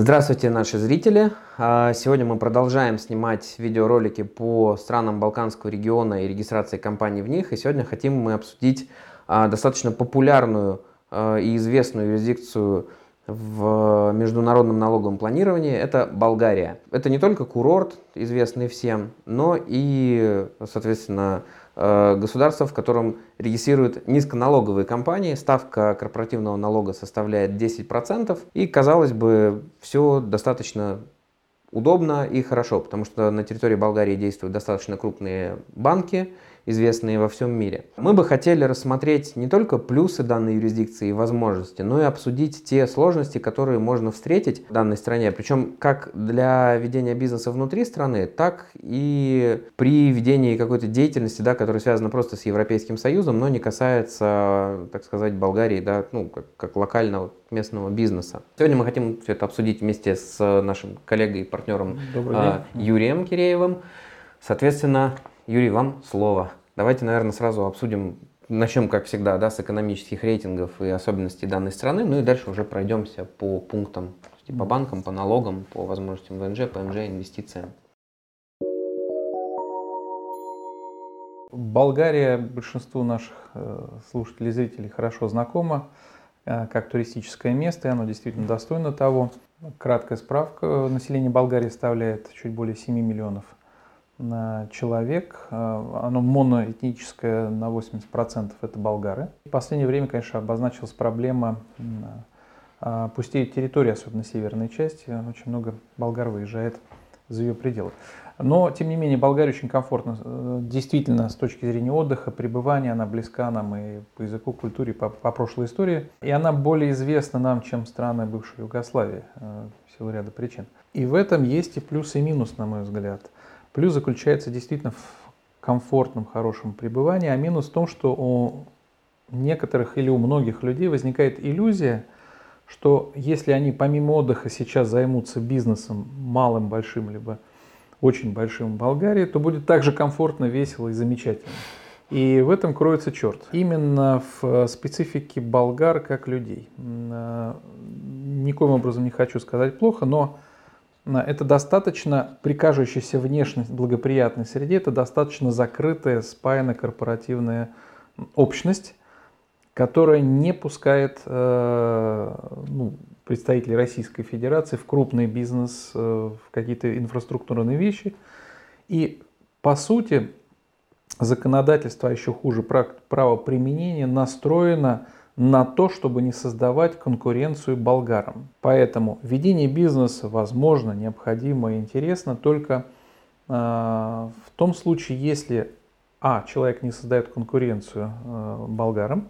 Здравствуйте, наши зрители! А, сегодня мы продолжаем снимать видеоролики по странам Балканского региона и регистрации компаний в них. И сегодня хотим мы обсудить а, достаточно популярную а, и известную юрисдикцию в международном налоговом планировании – это Болгария. Это не только курорт, известный всем, но и, соответственно, государство, в котором регистрируют низконалоговые компании, ставка корпоративного налога составляет 10%, и, казалось бы, все достаточно удобно и хорошо, потому что на территории Болгарии действуют достаточно крупные банки, известные во всем мире. Мы бы хотели рассмотреть не только плюсы данной юрисдикции и возможности, но и обсудить те сложности, которые можно встретить в данной стране, причем как для ведения бизнеса внутри страны, так и при ведении какой-то деятельности, да, которая связана просто с Европейским Союзом, но не касается, так сказать, Болгарии, да, ну, как, как локального местного бизнеса. Сегодня мы хотим все это обсудить вместе с нашим коллегой и партнером э, Юрием Киреевым. Соответственно, Юрий, вам слово. Давайте, наверное, сразу обсудим, начнем, как всегда, да, с экономических рейтингов и особенностей данной страны, ну и дальше уже пройдемся по пунктам, по банкам, по налогам, по возможностям ВНЖ, ПМЖ, инвестициям. Болгария большинству наших э, слушателей и зрителей хорошо знакома э, как туристическое место, и оно действительно достойно того. Краткая справка. Население Болгарии составляет чуть более 7 миллионов человек. Э, оно моноэтническое на 80%, это болгары. В последнее время, конечно, обозначилась проблема э, пустеет территория, особенно северной части. Очень много болгар выезжает за ее пределы. Но, тем не менее, Болгария очень комфортно. Э, действительно, с точки зрения отдыха, пребывания, она близка нам и по языку, культуре, по, по прошлой истории. И она более известна нам, чем страны бывшей Югославии, в силу ряда причин. И в этом есть и плюс, и минус, на мой взгляд. Плюс заключается действительно в комфортном, хорошем пребывании, а минус в том, что у некоторых или у многих людей возникает иллюзия, что если они помимо отдыха сейчас займутся бизнесом малым, большим, либо очень большим в Болгарии, то будет так же комфортно, весело и замечательно. И в этом кроется черт. Именно в специфике болгар как людей. Э, никоим образом не хочу сказать плохо, но это достаточно, при кажущейся внешней благоприятной среде, это достаточно закрытая, спаянная корпоративная общность, которая не пускает э, ну, представителей Российской Федерации в крупный бизнес, э, в какие-то инфраструктурные вещи. И по сути законодательство, а еще хуже, право применения настроено на то, чтобы не создавать конкуренцию болгарам. Поэтому ведение бизнеса возможно, необходимо и интересно только э, в том случае, если а. человек не создает конкуренцию э, болгарам,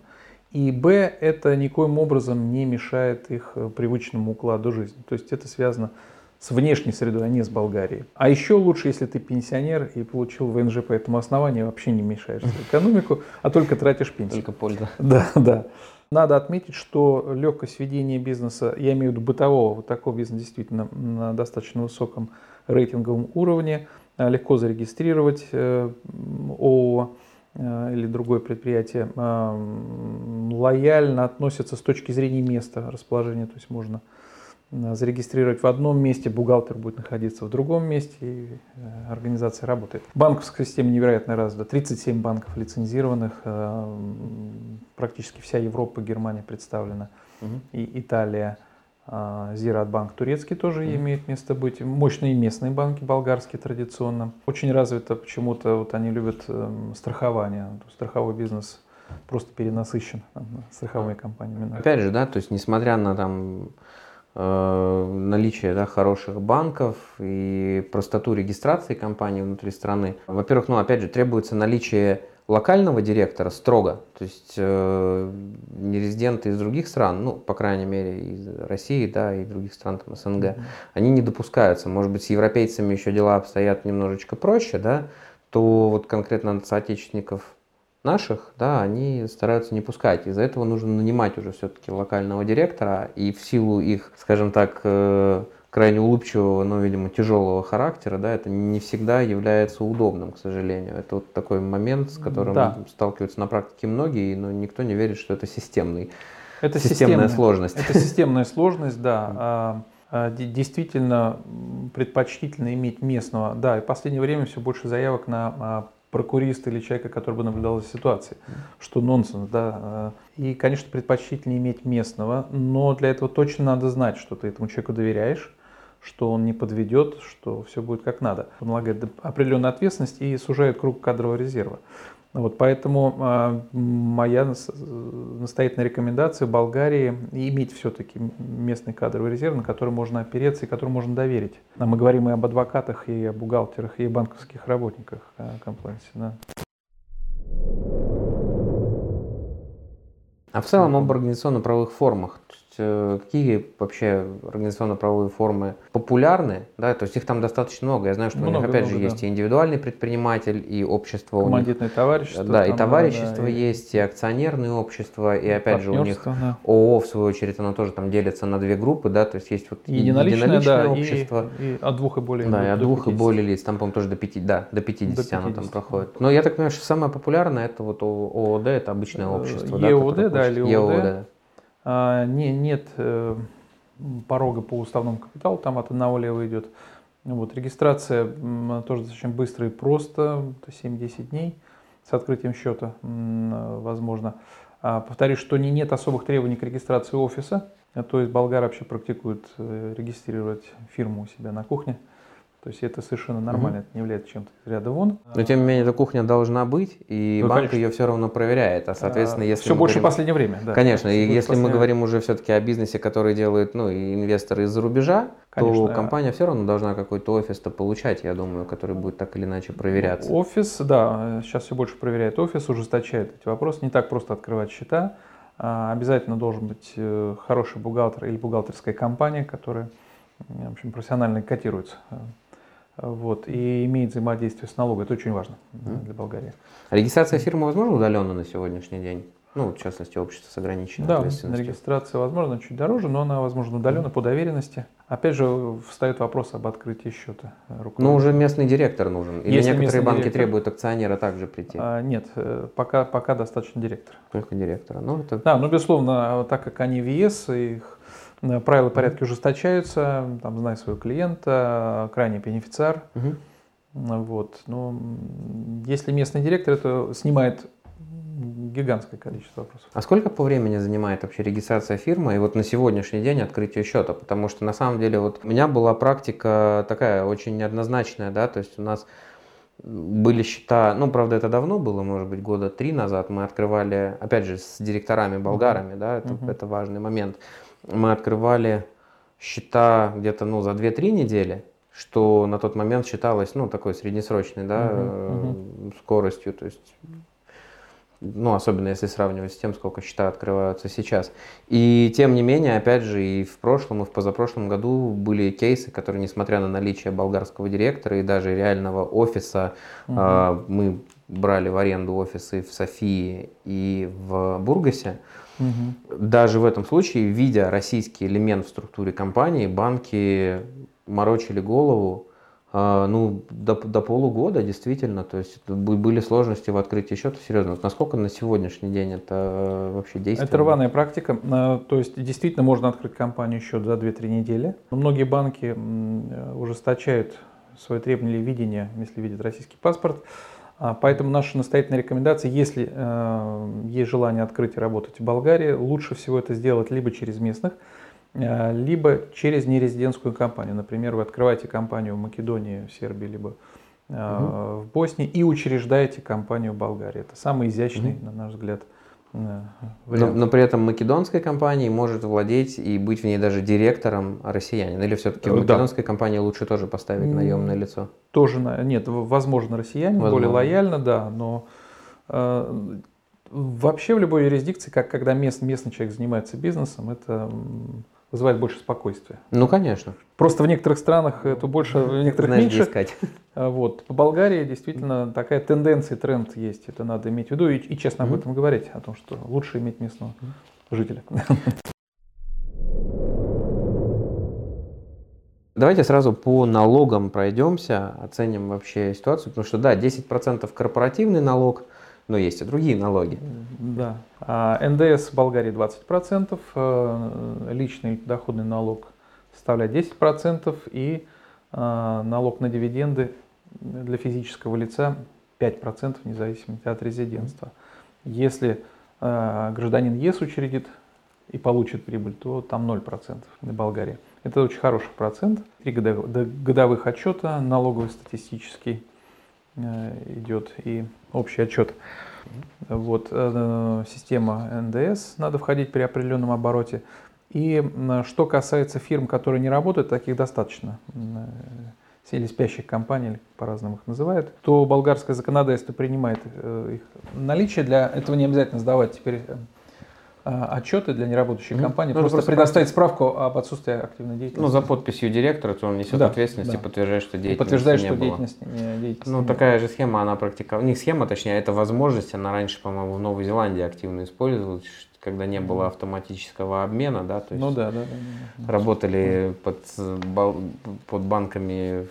и б. это никоим образом не мешает их привычному укладу жизни. То есть это связано с внешней средой, а не с Болгарией. А еще лучше, если ты пенсионер и получил ВНЖ по этому основанию, вообще не мешаешь экономику, а только тратишь пенсию. Только польза. Да, да. Надо отметить, что легкость ведения бизнеса, я имею в виду бытового, вот такого бизнеса действительно на достаточно высоком рейтинговом уровне, э, легко зарегистрировать э, ООО э, или другое предприятие, лояльно относятся с точки зрения места расположения, то есть можно зарегистрировать в одном месте, бухгалтер будет находиться в другом месте, и э, организация работает. Банковская система невероятно развита. 37 банков лицензированных, э, практически вся Европа, Германия представлена, угу. и Италия. Э, Зиратбанк турецкий тоже mm имеет место быть. Мощные местные банки болгарские традиционно. Очень развито почему-то, вот они любят эм, страхование. Страховой бизнес просто перенасыщен страховыми компаниями. Опять же, да, то есть несмотря на там Э, наличие да, хороших банков и простоту регистрации компании внутри страны. Во-первых, ну опять же, требуется наличие локального директора строго, то есть э, не резиденты из других стран, ну, по крайней мере, из России, да, и других стран там, СНГ, mm-hmm. они не допускаются. Может быть, с европейцами еще дела обстоят немножечко проще, да, то вот конкретно соотечественников наших, да, они стараются не пускать. Из-за этого нужно нанимать уже все-таки локального директора, и в силу их, скажем так, э, крайне улыбчивого, но, видимо, тяжелого характера, да, это не всегда является удобным, к сожалению. Это вот такой момент, с которым да. сталкиваются на практике многие, но никто не верит, что это системный, это системная, системная сложность. Это системная сложность, да. А, А, действительно предпочтительно иметь местного. Да, и в последнее время все больше заявок на прокуриста или человека, который бы наблюдал за ситуацией, что нонсенс, да. А. И, конечно, предпочтительнее иметь местного, но для этого точно надо знать, что ты этому человеку доверяешь, что он не подведет, что все будет как надо. Он налагает определенную ответственность и сужает круг кадрового резерва. Вот поэтому э, моя настоятельная рекомендация Болгарии иметь все-таки местный кадровый резерв, на который можно опереться и которому можно доверить. А мы говорим и об адвокатах, и о бухгалтерах, и о банковских работниках э, комплайнсе. Да. А в целом об организационно-правовых формах. Э, какие вообще организационно-правовые формы популярны, да, то есть их там достаточно много. Я знаю, что много, у них опять много, же да. есть и индивидуальный предприниматель, и общество. Командитное товарищество. Да, и товарищество да, есть, и акционерные общества, и опять же у них да. ООО, в свою очередь, оно тоже там делится на две группы, да, то есть есть вот единоличное, единоличное да, общество. И, и от двух и более Да, и от двух 50. и более лиц, там, по-моему, тоже до 50, да, до 50, до 50 оно там проходит. Но я так понимаю, что самое популярное это вот ООД, это обычное э, общество. ЕОД, да, да, или ООД. А, не, нет э, порога по уставному капиталу, там от одного лева идет. Вот, регистрация тоже достаточно быстро и просто, 7-10 дней с открытием счета возможно. А, повторюсь, что не, нет особых требований к регистрации офиса, то есть болгар вообще практикует э, регистрировать фирму у себя на кухне. То есть это совершенно нормально, угу. это не является чем-то ряда вон. Но тем не менее эта кухня должна быть, и ну, банк конечно. ее все равно проверяет. А соответственно, если все больше говорим... в последнее время, да. Конечно, и если мы говорим уже все-таки о бизнесе, который делают ну, инвесторы из-за рубежа, конечно. то компания все равно должна какой-то офис-то получать, я думаю, который будет так или иначе проверяться. Офис, да, сейчас все больше проверяет офис, ужесточает эти вопросы. Не так просто открывать счета. А обязательно должен быть э, хороший бухгалтер или бухгалтерская компания, которая в общем, профессионально котируется вот, и имеет взаимодействие с налогом. Это очень важно mm-hmm. для Болгарии. А регистрация фирмы возможна удаленно на сегодняшний день? Ну, в частности, общество с ограниченной да, ответственностью. регистрация возможно чуть дороже, но она возможно удаленно mm-hmm. по доверенности. Опять же, встает вопрос об открытии счета. Ну, уже местный директор нужен. Или Если некоторые банки директор, требуют акционера также прийти? А, нет, э, пока, пока достаточно директора. Только директора. Ну, это... Да, ну, безусловно, так как они в ЕС, их Э, правила порядки ужесточаются, там, знай своего клиента, крайний бенефициар. Угу. Вот. Но если местный директор, это снимает гигантское количество вопросов. А сколько по времени занимает вообще регистрация фирмы и вот на сегодняшний день открытие счета? Потому что на самом деле вот у меня была практика такая очень неоднозначная, да, то есть у нас были счета, ну, правда, это давно было, может быть, года три назад мы открывали, опять же, с директорами болгарами, uh-huh. да, это, uh-huh. это важный момент мы открывали счета где-то ну, за 2-3 недели, что на тот момент считалось ну, такой среднесрочной да, uh-huh, uh-huh. скоростью. То есть, ну, особенно если сравнивать с тем, сколько счета открываются сейчас. И тем не менее, опять же, и в прошлом, и в позапрошлом году были кейсы, которые, несмотря на наличие болгарского директора и даже реального офиса, uh-huh. э, мы брали в аренду офисы в Софии и в Бургасе, Угу. Даже в этом случае, видя российский элемент в структуре компании, банки морочили голову а, ну, до, до полугода, действительно. То есть были сложности в открытии счета, серьезно. Насколько на сегодняшний день это э, вообще действует? Это рваная практика. А, то есть действительно можно открыть компанию счет за 2-3 недели. Но многие банки ужесточают свое требование видения, если видят российский паспорт. А, поэтому наша настоятельная рекомендация, если э, есть желание открыть и работать в Болгарии, лучше всего это сделать либо через местных, э, либо через нерезидентскую компанию. Например, вы открываете компанию в Македонии, в Сербии, либо э, угу. в Боснии и учреждаете компанию в Болгарии. Это самый изящный, угу. на наш взгляд, но, но при этом македонской компании может владеть и быть в ней даже директором россиянин. Или все-таки в э, македонской да. компании лучше тоже поставить наемное лицо? Тоже, нет, возможно, россиянин, возможно. более лояльно, да, но э, вообще в любой юрисдикции, как когда мест, местный человек занимается бизнесом, это вызывает больше спокойствия. Ну, конечно. Просто в некоторых странах это больше, в некоторых Знаешь, меньше. искать. А, вот. По Болгарии действительно такая тенденция, тренд есть. Это надо иметь в виду и, и честно mm-hmm. об этом говорить, о том, что лучше иметь местного жителя. Давайте сразу по налогам пройдемся, оценим вообще ситуацию, потому что да, 10% корпоративный налог – но есть и другие налоги. Да. А НДС в Болгарии 20%, э, личный доходный налог составляет 10% и э, налог на дивиденды для физического лица 5% вне зависимости от резидентства. Если э, гражданин ЕС учредит и получит прибыль, то там 0% на Болгарии. Это очень хороший процент. Три годовых отчета, налоговый статистический идет и общий отчет. Вот, э, система НДС надо входить при определенном обороте. И что касается фирм, которые не работают, таких достаточно, э, или спящих компаний, по-разному их называют, то болгарское законодательство принимает их наличие. Для этого не обязательно сдавать теперь отчеты для неработающей mm-hmm. компании, ну, просто, просто предоставить справку об отсутствии активной деятельности. Ну, за подписью директора, то он несет да, ответственность да. и подтверждает, что деятельность подтверждает, не что было. Деятельность, деятельность ну, не такая было. же схема, она практиковала, не схема, точнее, это возможность, она раньше, по-моему, в Новой Зеландии активно использовалась, когда не было автоматического обмена, да, то есть ну, да, да, да, да. работали под, под банками,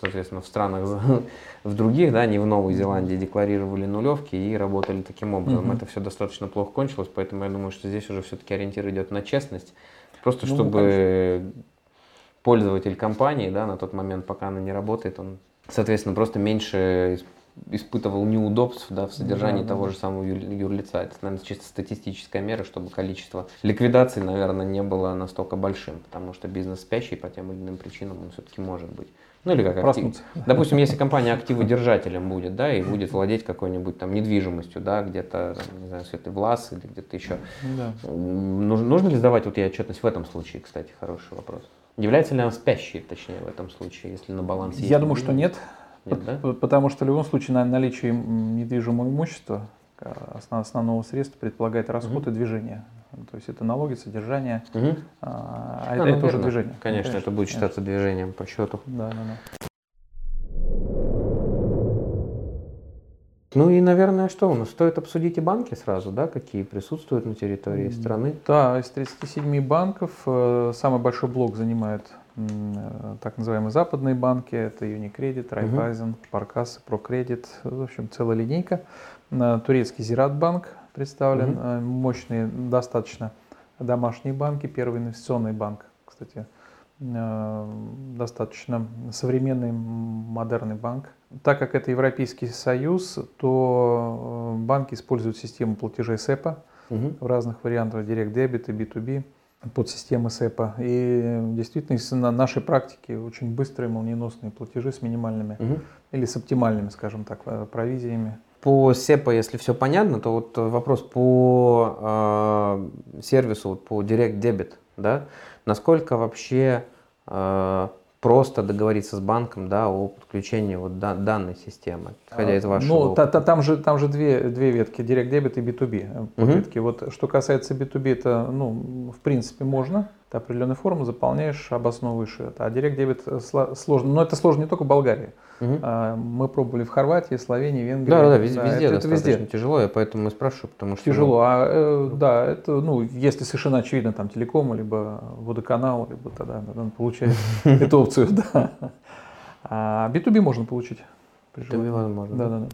соответственно, в странах в других, да, не в Новой Зеландии, декларировали нулевки и работали таким образом. Mm-hmm. Это все достаточно плохо кончилось, поэтому я думаю, что здесь уже все-таки ориентир идет на честность. Просто ну, чтобы конечно. пользователь компании, да, на тот момент, пока она не работает, он, соответственно, просто меньше испытывал неудобств да, в содержании да, того да. же самого юрлица. Это, наверное, чисто статистическая мера, чтобы количество ликвидаций, наверное, не было настолько большим, потому что бизнес спящий по тем или иным причинам он все-таки может быть. Ну или как актив. Допустим, если компания активодержателем будет, да, и будет владеть какой-нибудь там недвижимостью, да, где-то, не знаю, Светлый Влас или где-то еще. Да. Нужно, нужно ли сдавать вот ей отчетность в этом случае, кстати, хороший вопрос. Является ли она спящей, точнее, в этом случае, если на балансе Я думаю, что нет. нет да? Потому что в любом случае на наличие недвижимого имущества основного средства предполагает расход угу. и движение. То есть это налоги, содержание, угу. а, а, это, это уже движение. Конечно, конечно, это будет считаться конечно. движением по счету. Да, да, да. Ну и, наверное, что у нас? Стоит обсудить и банки сразу, да, какие присутствуют на территории страны? Да, из 37 банков э, самый большой блок занимает э, так называемые западные банки. Это Unicredit, Raiffeisen, угу. Паркас, Прокредит. В общем, целая линейка. Э, турецкий Зиратбанк представлен, угу. мощные достаточно домашние банки. Первый инвестиционный банк, кстати, э, достаточно современный, модерный банк. Так как это Европейский Союз, то банки используют систему платежей СЭПа угу. в разных вариантах, Direct Debit и B2B под системы СЭПа. И действительно, на нашей практике очень быстрые молниеносные платежи с минимальными угу. или с оптимальными, скажем так, провизиями по SEPA, если все понятно, то вот вопрос по э, сервису, вот по Direct Debit, да, насколько вообще э, просто договориться с банком да, о подключении вот да, данной системы, исходя из вашего Ну, та, та, там же, там же две, две ветки, Direct Debit и B2B. Угу. Ветки. Вот, что касается B2B, это, ну, в принципе, можно. Ты определенную форму заполняешь, обосновываешь это. А Direct Debit сложно. Но это сложно не только в Болгарии. Угу. Мы пробовали в Хорватии, Словении, Венгрии. Да, да, везде, да, везде это, достаточно это везде. тяжело, я поэтому и спрашиваю, потому что... Тяжело, ну... а э, да, это, ну, если совершенно очевидно, там, телеком, либо водоканал, либо тогда надо получать эту опцию, да. А B2B можно получить. B2B возможно. Да, да, да.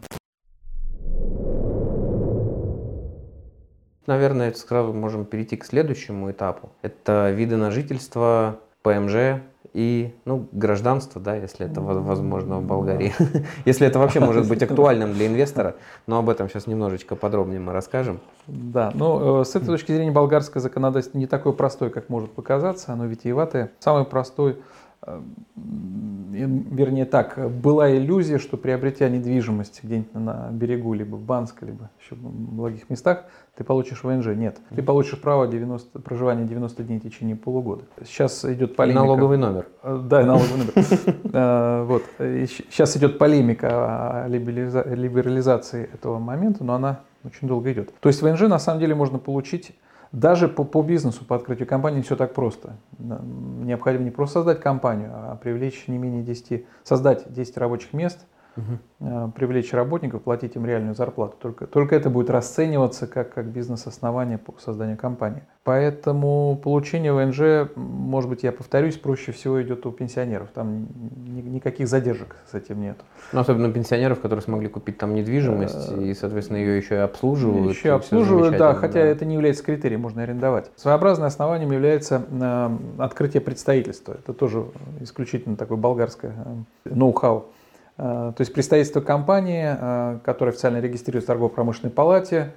Наверное, сразу можем перейти к следующему этапу. Это виды на жительство, ПМЖ, и ну, гражданство, да, если это возможно в Болгарии. если это вообще может быть актуальным для инвестора, но об этом сейчас немножечко подробнее мы расскажем. Да, но э, с этой точки зрения болгарское законодательство не такое простое, как может показаться, оно витиеватое. Самый простой вернее так, была иллюзия, что приобретя недвижимость где-нибудь на берегу, либо в Банске, либо еще в многих местах, ты получишь ВНЖ. Нет, ты получишь право 90, проживания 90 дней в течение полугода. Сейчас идет полемика. И налоговый номер. Э, да, и налоговый номер. Э, вот. Сейчас идет полемика о либерализации этого момента, но она очень долго идет. То есть ВНЖ на самом деле можно получить даже по, по бизнесу, по открытию компании все так просто. Необходимо не просто создать компанию, а привлечь не менее 10, создать 10 рабочих мест, угу. привлечь работников, платить им реальную зарплату. Только, только это будет расцениваться как, как бизнес-основание по созданию компании. Поэтому получение ВНЖ, может быть, я повторюсь, проще всего идет у пенсионеров. Там никаких задержек с этим нет. Ну, особенно пенсионеров, которые смогли купить там недвижимость э, и, соответственно, ее еще и обслуживают. Еще обслуживают, да, хотя да. это не является критерием, можно арендовать. Своеобразным основанием является э, открытие представительства. Это тоже исключительно такое болгарское э, ноу-хау. То есть представительство компании, которая официально регистрируется в торгово-промышленной палате,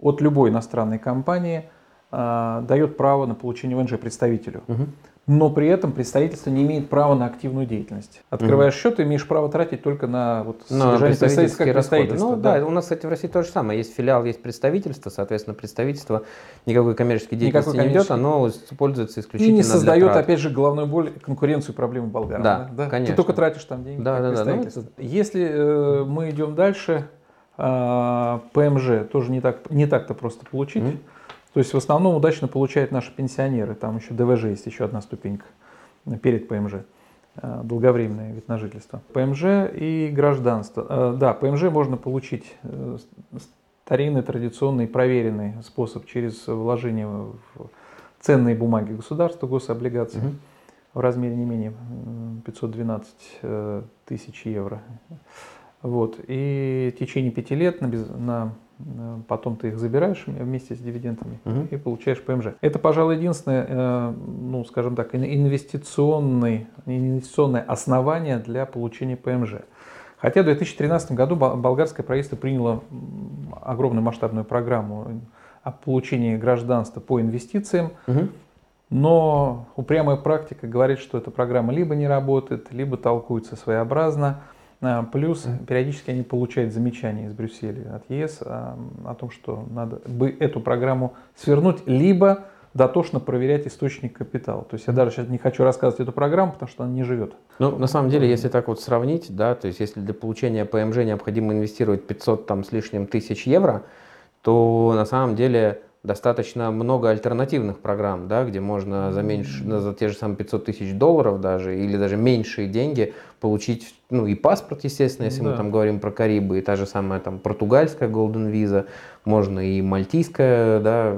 от любой иностранной компании – э, дает право на получение ВНЖ представителю. Угу. Но при этом представительство не имеет права на активную деятельность. Открываешь угу. счет, имеешь право тратить только на вот, содержание представительства как представительство. Ну да. да, у нас, кстати, в России то же самое. Есть филиал, есть представительство, соответственно, представительство никакой коммерческой деятельности никакой не ведет, оно пользуется исключительно И не создает, опять же, главную боль, конкуренцию, проблемы болгарам. Да, да, конечно. Ты только тратишь там деньги. Да, да, да. Ну, это... Если э, мы идем дальше, э, ПМЖ тоже не так не так-то просто получить. Mm-hmm. То есть в основном удачно получают наши пенсионеры. Там еще ДВЖ есть еще одна ступенька перед ПМЖ. Э, долговременное вид на жительство. ПМЖ и гражданство. Э, да, ПМЖ можно получить э, старинный, традиционный, проверенный способ через вложение в ценные бумаги государства, гособлигации угу. в размере не менее 512 тысяч евро. Вот. И в течение пяти лет на, на Э, потом ты их забираешь вместе с дивидендами угу. и получаешь ПМЖ. Это, пожалуй, единственное, э, ну, скажем так, инвестиционный, инвестиционное основание для получения ПМЖ. Хотя в 2013 году болгарское правительство приняло огромную масштабную программу о получении гражданства по инвестициям, угу. но упрямая практика говорит, что эта программа либо не работает, либо толкуется своеобразно. А, плюс периодически они получают замечания из Брюсселя от ЕС а, о том, что надо бы эту программу свернуть, либо дотошно проверять источник капитала. То есть я даже сейчас не хочу рассказывать эту программу, потому что она не живет. Ну, на самом деле, если так вот сравнить, да, то есть если для получения ПМЖ необходимо инвестировать 500 там с лишним тысяч евро, то на самом деле достаточно много альтернативных программ, да, где можно за, меньше, за те же самые 500 тысяч долларов даже, или даже меньшие деньги получить, ну и паспорт, естественно, если да. мы там говорим про Карибы, и та же самая там португальская Golden Visa, можно и мальтийская, да,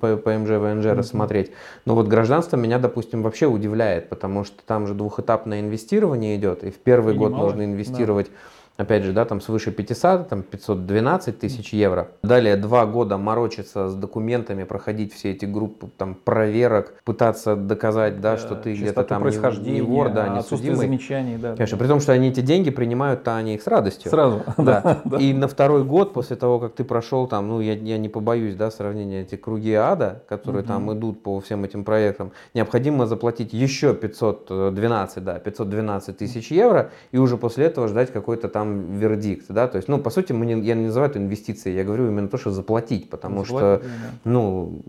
ПМЖ, ВНЖ mm-hmm. рассмотреть. Но вот гражданство меня, допустим, вообще удивляет, потому что там же двухэтапное инвестирование идет, и в первый и год можно инвестировать да опять же, да, там свыше 500, там 512 тысяч евро. Далее два года морочиться с документами, проходить все эти группы там проверок, пытаться доказать, да, что ты где-то там не, не вор, да, не судимый. замечаний, да. Конечно, при том, что они эти деньги принимают, а они их с радостью. Сразу. Да. И на второй год, после того, как ты прошел там, ну, я, я не побоюсь, да, сравнения эти круги ада, которые угу. там идут по всем этим проектам, необходимо заплатить еще 512, да, 512 тысяч евро, и уже после этого ждать какой-то там там вердикт, да, то есть, ну, по сути, мы не, я не называю это инвестицией, я говорю именно то, что заплатить, потому заплатить, что, да. ну,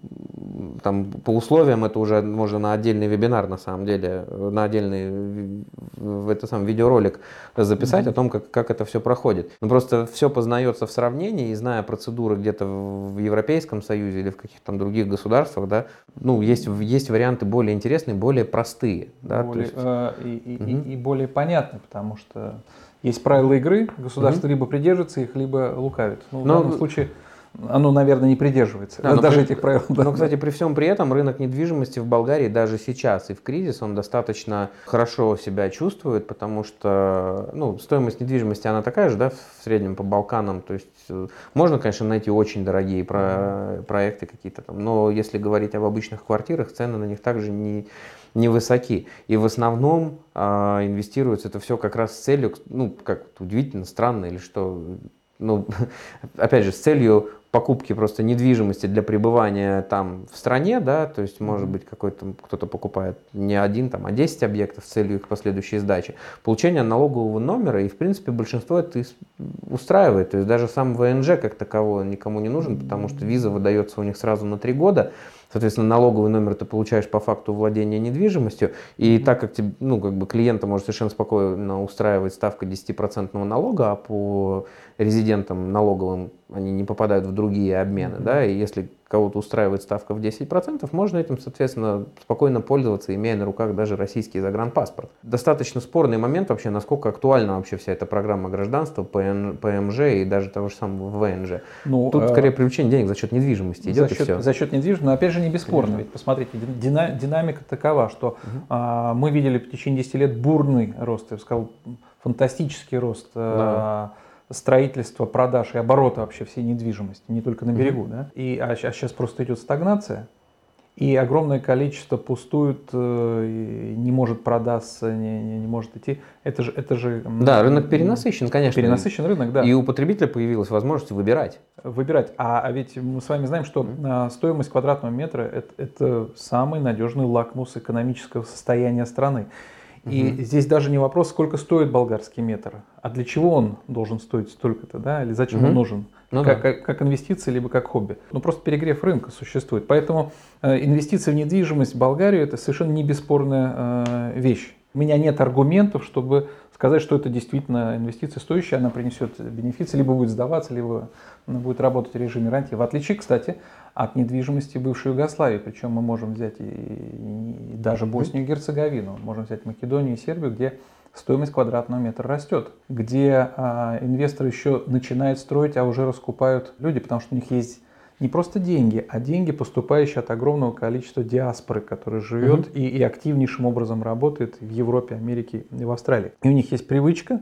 там по условиям это уже можно на отдельный вебинар, на самом деле, на отдельный в это сам видеоролик записать mm-hmm. о том, как, как это все проходит. Ну, просто все познается в сравнении, и зная процедуры где-то в Европейском Союзе или в каких-то там других государствах, да, ну, есть, есть варианты более интересные, более простые, да, более, есть... э, и, и, mm-hmm. и, и более понятные, потому что есть правила игры, государство угу. либо придерживается их, либо лукавит. Ну, Но, в данном случае оно, наверное, не придерживается а, даже при, этих правил. Но, кстати, при всем при этом рынок недвижимости в Болгарии даже сейчас и в кризис он достаточно хорошо себя чувствует, потому что ну, стоимость недвижимости она такая же, да, в среднем по Балканам. То есть э, можно, конечно, найти очень дорогие про, проекты какие-то там, но если говорить об обычных квартирах, цены на них также не невысоки. И в основном э, инвестируется это все как раз с целью, ну, как удивительно, странно или что, ну, опять же, с целью покупки просто недвижимости для пребывания там в стране, да, то есть, может быть, какой-то кто-то покупает не один, там, а 10 объектов с целью их последующей сдачи. Получение налогового номера, и, в принципе, большинство это устраивает. То есть, даже сам ВНЖ как таковой никому не нужен, потому что виза выдается у них сразу на три года, Соответственно, налоговый номер ты получаешь по факту владения недвижимостью, и так как тебе, ну, как бы клиента может совершенно спокойно устраивать ставка 10% налога, а по резидентам налоговым они не попадают в другие обмены, да, и если кого-то устраивает ставка в 10%, можно этим, соответственно, спокойно пользоваться, имея на руках даже российский загранпаспорт. Достаточно спорный момент вообще, насколько актуальна вообще вся эта программа гражданства, ПН, ПМЖ и даже того же самого ВНЖ. Ну, Тут э, скорее привлечение денег за счет недвижимости идет за счет, и все. За счет недвижимости, но опять же не бесспорно, ведь посмотрите, динамика такова, что угу. а, мы видели в течение 10 лет бурный рост, я бы сказал, фантастический рост э, да. Строительства, продаж и оборота вообще всей недвижимости, не только на берегу. Угу. Да? И, а, а сейчас просто идет стагнация, и огромное количество пустует, э, не может продаться, не, не, не может идти. Это же, это же... Да, рынок перенасыщен, конечно. Перенасыщен рынок, да. И у потребителя появилась возможность выбирать. Выбирать. А, а ведь мы с вами знаем, что mm-hmm. стоимость квадратного метра это, это самый надежный лакмус экономического состояния страны. И угу. здесь даже не вопрос, сколько стоит болгарский метр, а для чего он должен стоить столько-то, да, или зачем угу. он нужен, ну, как, да. как, как инвестиция, либо как хобби. Ну просто перегрев рынка существует. Поэтому э, инвестиции в недвижимость в Болгарию это совершенно не бесспорная э, вещь. Меня нет аргументов, чтобы сказать, что это действительно инвестиция стоящая, она принесет бенефиции, либо будет сдаваться, либо она будет работать в режиме рантье. В отличие, кстати, от недвижимости бывшей Югославии. Причем мы можем взять и, и даже Боснию и Герцеговину, можем взять Македонию и Сербию, где стоимость квадратного метра растет, где а, инвесторы еще начинают строить, а уже раскупают люди, потому что у них есть не просто деньги, а деньги, поступающие от огромного количества диаспоры, который живет угу. и, и активнейшим образом работает в Европе, Америке и в Австралии. И у них есть привычка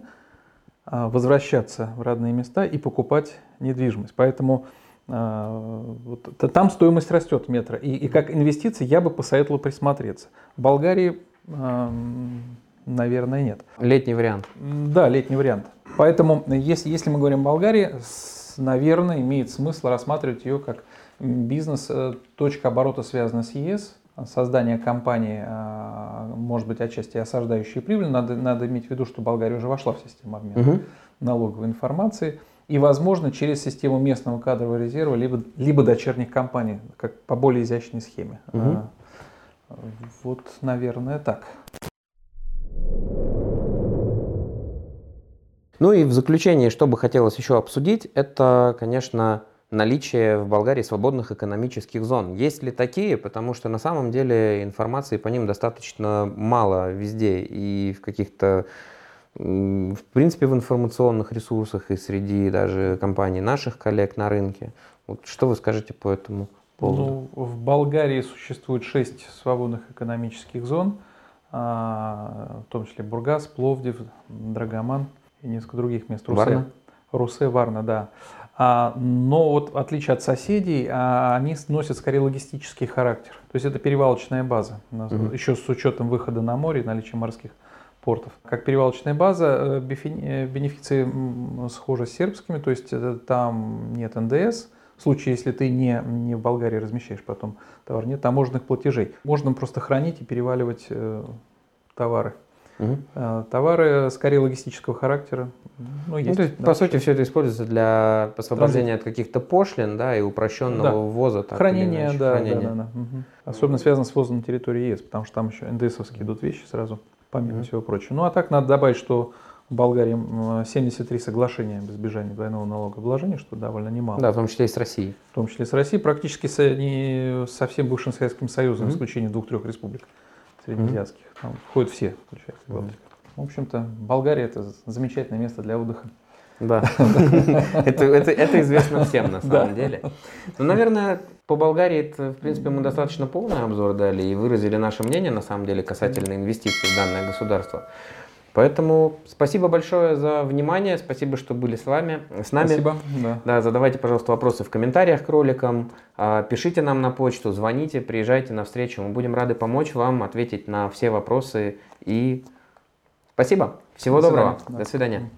а, возвращаться в родные места и покупать недвижимость. Поэтому а, вот, там стоимость растет метра. И, и как инвестиции я бы посоветовал присмотреться. В Болгарии, наверное, нет. Летний вариант. Да, летний вариант. Поэтому, если, если мы говорим о Болгарии, наверное, имеет смысл рассматривать ее как бизнес, э, точка оборота связана с ЕС, создание компании, а, может быть, отчасти осаждающей прибыль. Надо, надо иметь в виду, что Болгария уже вошла в систему обмена угу. налоговой информации – и, возможно, через систему местного кадрового резерва, либо, либо дочерних компаний, как по более изящной схеме. Угу. Вот, наверное, так. Ну и в заключение, что бы хотелось еще обсудить, это, конечно, наличие в Болгарии свободных экономических зон. Есть ли такие? Потому что на самом деле информации по ним достаточно мало везде и в каких-то в принципе, в информационных ресурсах и среди даже компаний наших коллег на рынке. Вот что вы скажете по этому поводу? Ну, в Болгарии существует шесть свободных экономических зон, а, в том числе Бургас, Пловдив, Драгоман и несколько других мест. Русе, Варна? Русе, Варна, да. А, но вот в отличие от соседей, а, они носят скорее логистический характер. То есть это перевалочная база, угу. еще с учетом выхода на море и наличия морских портов. Как перевалочная база, э, э, бенефиции схожи с сербскими, то есть э, там нет НДС, в случае, если ты не, не в Болгарии размещаешь потом товар, нет таможенных платежей. Можно просто хранить и переваливать э, товары. Угу. Товары скорее логистического характера. Ну, есть, ну, то есть, да, по сути, все это используется для освобождения Транзит. от каких-то пошлин да, и упрощенного да. ввоза. Так, Хранение, да, Хранение. да, да, да. Угу. Особенно связано с ввозом на территории ЕС, потому что там еще НДСовские идут вещи сразу помимо mm-hmm. всего прочего. Ну а так надо добавить, что в Болгарии 73 соглашения об избежании двойного налогообложения, что довольно немало. Да, в том числе и с Россией. В том числе с Россией, практически со, не, со всем бывшим Советским Союзом, mm-hmm. исключением двух-трех республик среднеазиатских. Там входят все, включая mm-hmm. В общем-то, Болгария это замечательное место для отдыха. Да, это, это, это известно всем на самом деле. Ну, наверное, по Болгарии, это, в принципе, мы достаточно полный обзор дали и выразили наше мнение, на самом деле, касательно инвестиций в данное государство. Поэтому спасибо большое за внимание, спасибо, что были с вами, с нами. Спасибо. Да. да, задавайте, пожалуйста, вопросы в комментариях к роликам, а, пишите нам на почту, звоните, приезжайте на встречу, мы будем рады помочь вам, ответить на все вопросы и спасибо, всего До доброго, свидания. до свидания.